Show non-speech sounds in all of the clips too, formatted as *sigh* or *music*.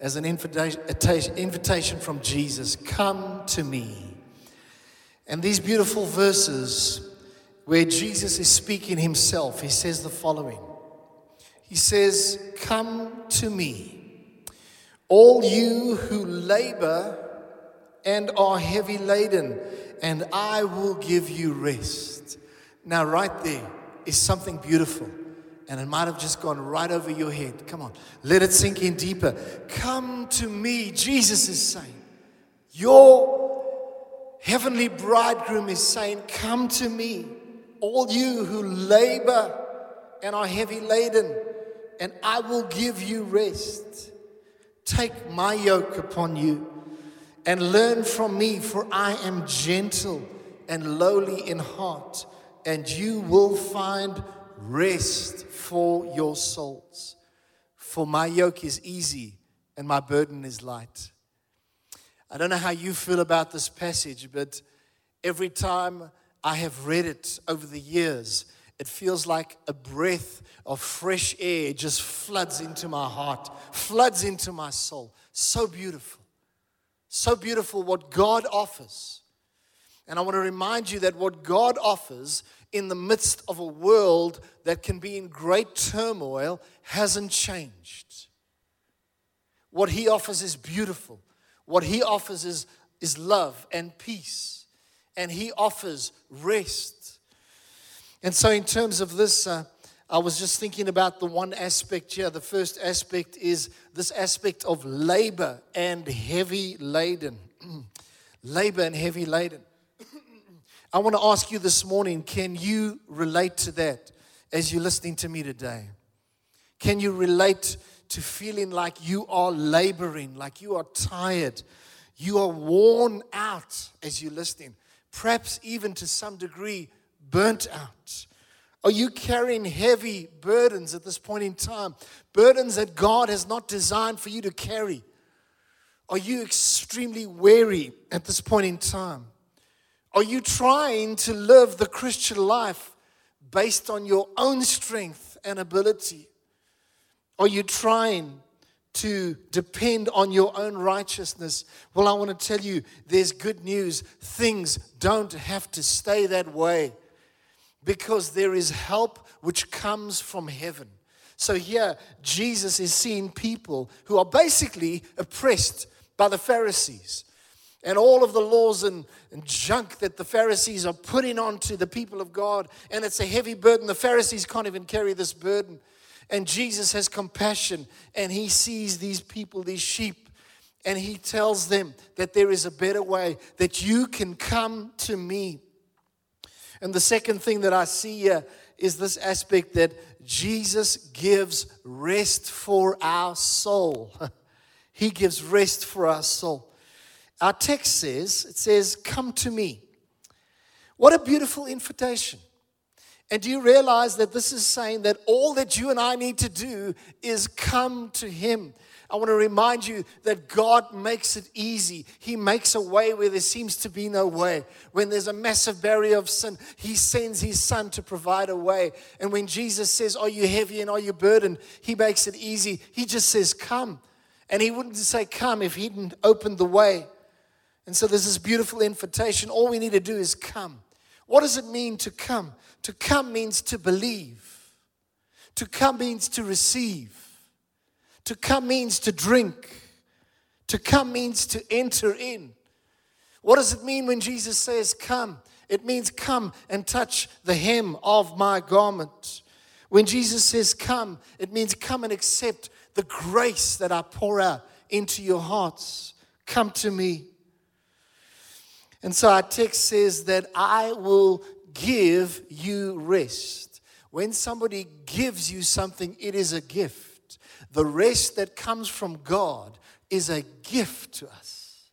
as an invitation from Jesus Come to me. And these beautiful verses where Jesus is speaking himself, he says the following He says, Come to me, all you who labor and are heavy laden, and I will give you rest. Now, right there is something beautiful and it might have just gone right over your head. Come on, let it sink in deeper. Come to me, Jesus is saying. Your heavenly bridegroom is saying, Come to me, all you who labor and are heavy laden, and I will give you rest. Take my yoke upon you and learn from me, for I am gentle and lowly in heart, and you will find rest for your souls. For my yoke is easy and my burden is light. I don't know how you feel about this passage, but every time I have read it over the years, it feels like a breath of fresh air just floods into my heart, floods into my soul. So beautiful. So beautiful what God offers. And I want to remind you that what God offers in the midst of a world that can be in great turmoil hasn't changed. What he offers is beautiful. What he offers is, is love and peace. And he offers rest. And so, in terms of this, uh, I was just thinking about the one aspect here. The first aspect is this aspect of labor and heavy laden. *clears throat* labor and heavy laden. I want to ask you this morning can you relate to that as you're listening to me today? Can you relate to feeling like you are laboring, like you are tired, you are worn out as you're listening, perhaps even to some degree burnt out? Are you carrying heavy burdens at this point in time? Burdens that God has not designed for you to carry? Are you extremely weary at this point in time? Are you trying to live the Christian life based on your own strength and ability? Are you trying to depend on your own righteousness? Well, I want to tell you there's good news. Things don't have to stay that way because there is help which comes from heaven. So here, Jesus is seeing people who are basically oppressed by the Pharisees and all of the laws and, and, junk that the Pharisees are putting onto the people of God. And it's a heavy burden. The Pharisees can't even carry this burden. And Jesus has compassion and he sees these people, these sheep, and he tells them that there is a better way, that you can come to me. And the second thing that I see here is this aspect that Jesus gives rest for our soul. *laughs* he gives rest for our soul. Our text says, it says, Come to me. What a beautiful invitation. And do you realize that this is saying that all that you and I need to do is come to Him? I want to remind you that God makes it easy. He makes a way where there seems to be no way. When there's a massive barrier of sin, He sends His Son to provide a way. And when Jesus says, Are you heavy and are you burdened? He makes it easy. He just says, Come. And He wouldn't say, Come if He didn't open the way. And so there's this beautiful invitation. All we need to do is come. What does it mean to come? To come means to believe. To come means to receive. To come means to drink. To come means to enter in. What does it mean when Jesus says, Come? It means come and touch the hem of my garment. When Jesus says, Come, it means come and accept the grace that I pour out into your hearts. Come to me. And so our text says that I will give you rest. When somebody gives you something, it is a gift. The rest that comes from God is a gift to us.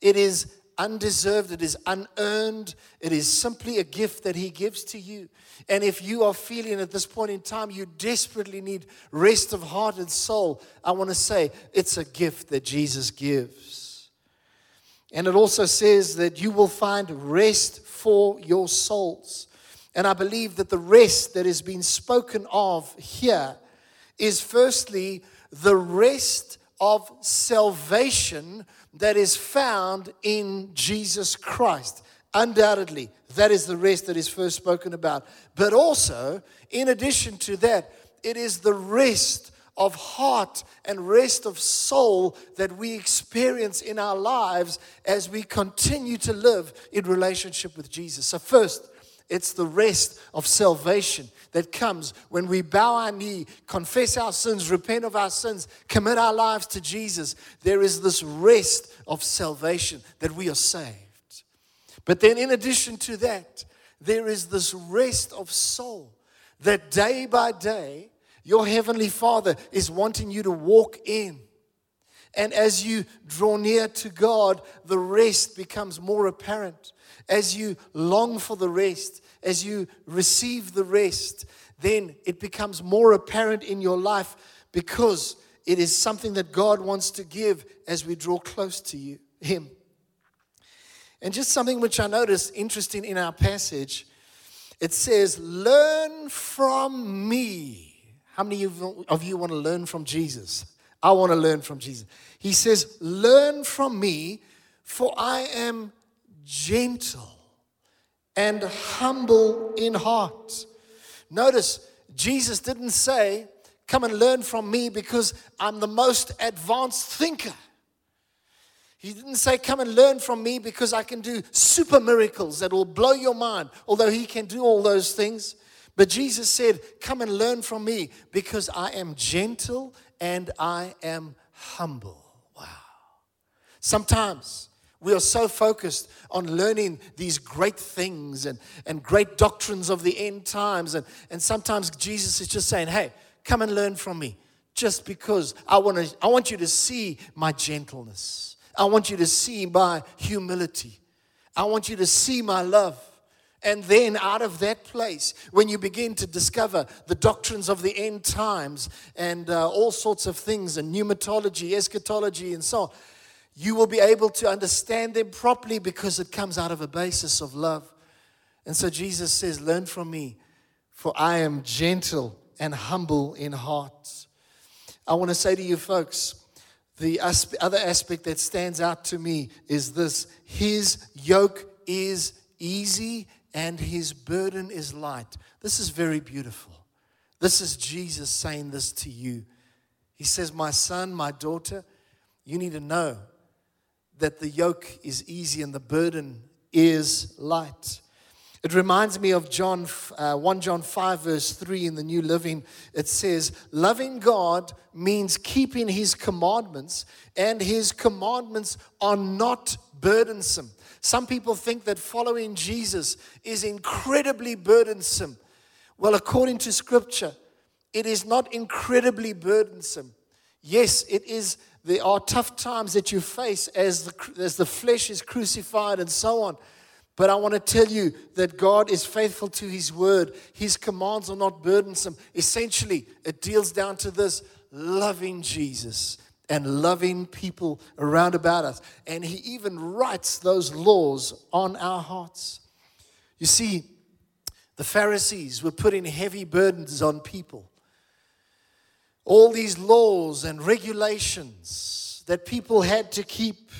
It is undeserved, it is unearned, it is simply a gift that He gives to you. And if you are feeling at this point in time you desperately need rest of heart and soul, I want to say it's a gift that Jesus gives. And it also says that you will find rest for your souls. And I believe that the rest that is being spoken of here is firstly the rest of salvation that is found in Jesus Christ. Undoubtedly, that is the rest that is first spoken about. But also, in addition to that, it is the rest of heart and rest of soul that we experience in our lives as we continue to live in relationship with Jesus. So, first, it's the rest of salvation that comes when we bow our knee, confess our sins, repent of our sins, commit our lives to Jesus. There is this rest of salvation that we are saved. But then, in addition to that, there is this rest of soul that day by day, your Heavenly Father is wanting you to walk in. And as you draw near to God, the rest becomes more apparent. As you long for the rest, as you receive the rest, then it becomes more apparent in your life because it is something that God wants to give as we draw close to you, Him. And just something which I noticed interesting in our passage it says, Learn from me. How many of you want to learn from Jesus? I want to learn from Jesus. He says, Learn from me, for I am gentle and humble in heart. Notice, Jesus didn't say, Come and learn from me because I'm the most advanced thinker. He didn't say, Come and learn from me because I can do super miracles that will blow your mind, although He can do all those things. But Jesus said, Come and learn from me because I am gentle and I am humble. Wow. Sometimes we are so focused on learning these great things and, and great doctrines of the end times. And, and sometimes Jesus is just saying, Hey, come and learn from me just because I, wanna, I want you to see my gentleness. I want you to see my humility. I want you to see my love. And then, out of that place, when you begin to discover the doctrines of the end times and uh, all sorts of things, and pneumatology, eschatology, and so on, you will be able to understand them properly because it comes out of a basis of love. And so, Jesus says, Learn from me, for I am gentle and humble in heart. I want to say to you, folks, the other aspect that stands out to me is this His yoke is easy and His burden is light. This is very beautiful. This is Jesus saying this to you. He says, My son, my daughter, you need to know that the yoke is easy and the burden is light. It reminds me of John, uh, 1 John 5, verse 3 in the New Living. It says, Loving God means keeping his commandments, and his commandments are not burdensome. Some people think that following Jesus is incredibly burdensome. Well, according to scripture, it is not incredibly burdensome. Yes, it is. There are tough times that you face as the, as the flesh is crucified and so on. But I want to tell you that God is faithful to His word. His commands are not burdensome. Essentially, it deals down to this loving Jesus and loving people around about us. And He even writes those laws on our hearts. You see, the Pharisees were putting heavy burdens on people. All these laws and regulations that people had to keep,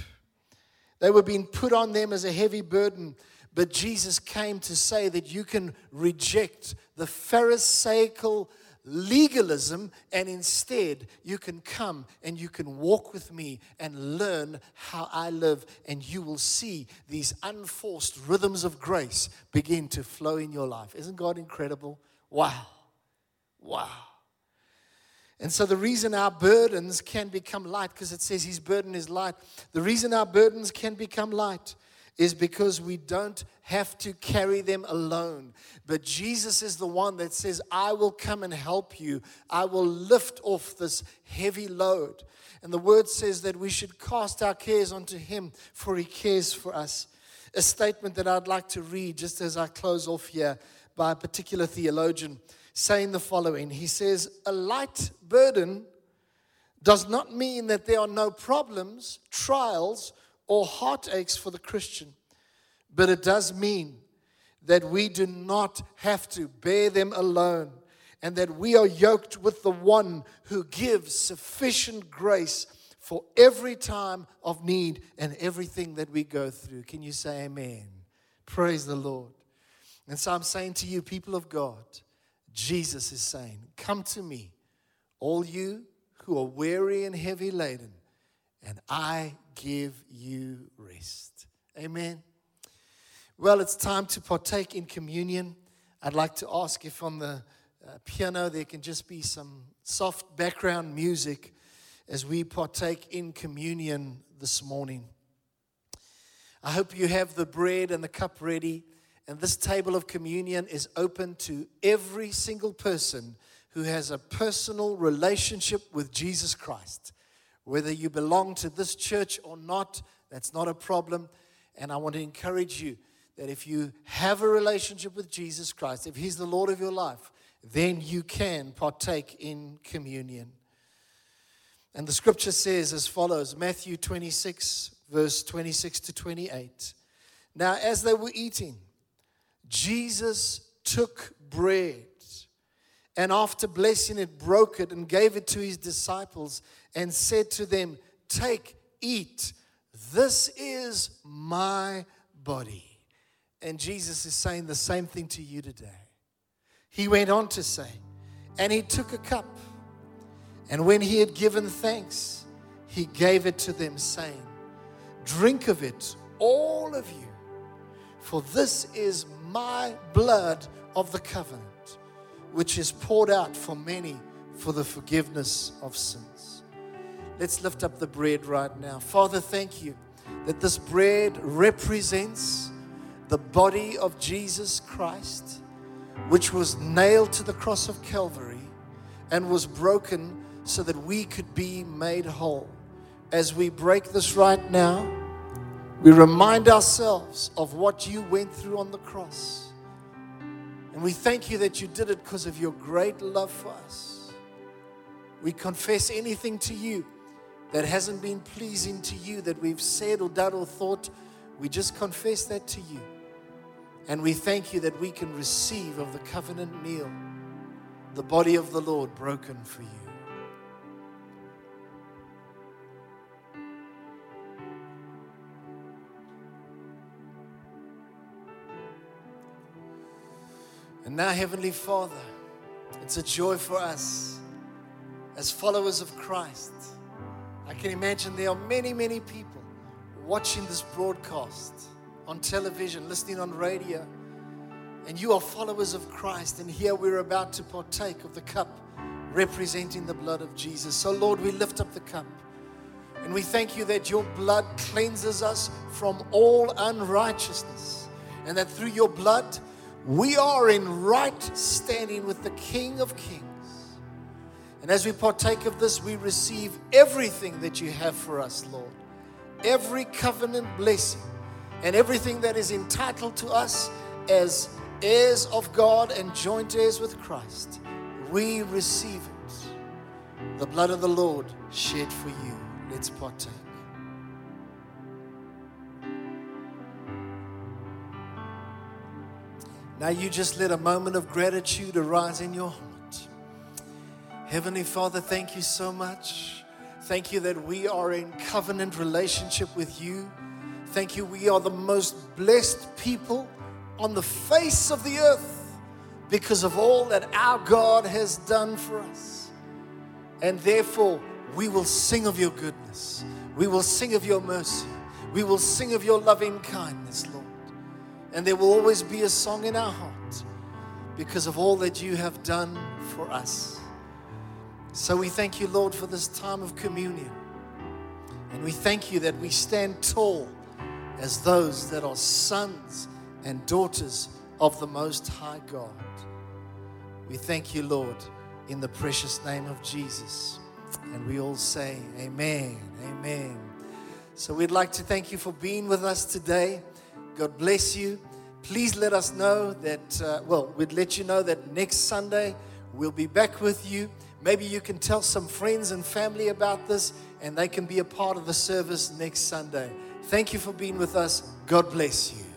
they were being put on them as a heavy burden. But Jesus came to say that you can reject the Pharisaical legalism and instead you can come and you can walk with me and learn how I live and you will see these unforced rhythms of grace begin to flow in your life. Isn't God incredible? Wow. Wow. And so, the reason our burdens can become light, because it says his burden is light, the reason our burdens can become light is because we don't have to carry them alone. But Jesus is the one that says, I will come and help you. I will lift off this heavy load. And the word says that we should cast our cares onto Him, for He cares for us. A statement that I'd like to read just as I close off here by a particular theologian saying the following He says, A light burden does not mean that there are no problems, trials, or heartaches for the Christian, but it does mean that we do not have to bear them alone and that we are yoked with the one who gives sufficient grace for every time of need and everything that we go through. Can you say amen? Praise the Lord. And so I'm saying to you, people of God, Jesus is saying, Come to me, all you who are weary and heavy laden, and I give you rest. Amen. Well, it's time to partake in communion. I'd like to ask if on the uh, piano there can just be some soft background music as we partake in communion this morning. I hope you have the bread and the cup ready. And this table of communion is open to every single person who has a personal relationship with Jesus Christ. Whether you belong to this church or not, that's not a problem. And I want to encourage you that if you have a relationship with Jesus Christ, if He's the Lord of your life, then you can partake in communion. And the scripture says as follows Matthew 26, verse 26 to 28. Now, as they were eating, Jesus took bread and after blessing it, broke it and gave it to his disciples and said to them, Take, eat. This is my body. And Jesus is saying the same thing to you today. He went on to say, And he took a cup, and when he had given thanks, he gave it to them, saying, Drink of it, all of you, for this is my blood of the covenant, which is poured out for many for the forgiveness of sins. Let's lift up the bread right now. Father, thank you that this bread represents the body of Jesus Christ, which was nailed to the cross of Calvary and was broken so that we could be made whole. As we break this right now, we remind ourselves of what you went through on the cross. And we thank you that you did it because of your great love for us. We confess anything to you that hasn't been pleasing to you, that we've said or done or thought, we just confess that to you. And we thank you that we can receive of the covenant meal, the body of the Lord broken for you. And now, Heavenly Father, it's a joy for us as followers of Christ. I can imagine there are many, many people watching this broadcast on television, listening on radio, and you are followers of Christ. And here we're about to partake of the cup representing the blood of Jesus. So, Lord, we lift up the cup. And we thank you that your blood cleanses us from all unrighteousness. And that through your blood, we are in right standing with the King of Kings. And as we partake of this, we receive everything that you have for us, Lord. Every covenant blessing and everything that is entitled to us as heirs of God and joint heirs with Christ. We receive it. The blood of the Lord shed for you. Let's partake. Now you just let a moment of gratitude arise in your heart. Heavenly Father, thank you so much. Thank you that we are in covenant relationship with you. Thank you, we are the most blessed people on the face of the earth because of all that our God has done for us. And therefore, we will sing of your goodness. We will sing of your mercy. We will sing of your loving kindness, Lord. And there will always be a song in our heart because of all that you have done for us. So we thank you, Lord, for this time of communion. And we thank you that we stand tall as those that are sons and daughters of the Most High God. We thank you, Lord, in the precious name of Jesus. And we all say, Amen, Amen. So we'd like to thank you for being with us today. God bless you. Please let us know that, uh, well, we'd let you know that next Sunday we'll be back with you. Maybe you can tell some friends and family about this and they can be a part of the service next Sunday. Thank you for being with us. God bless you.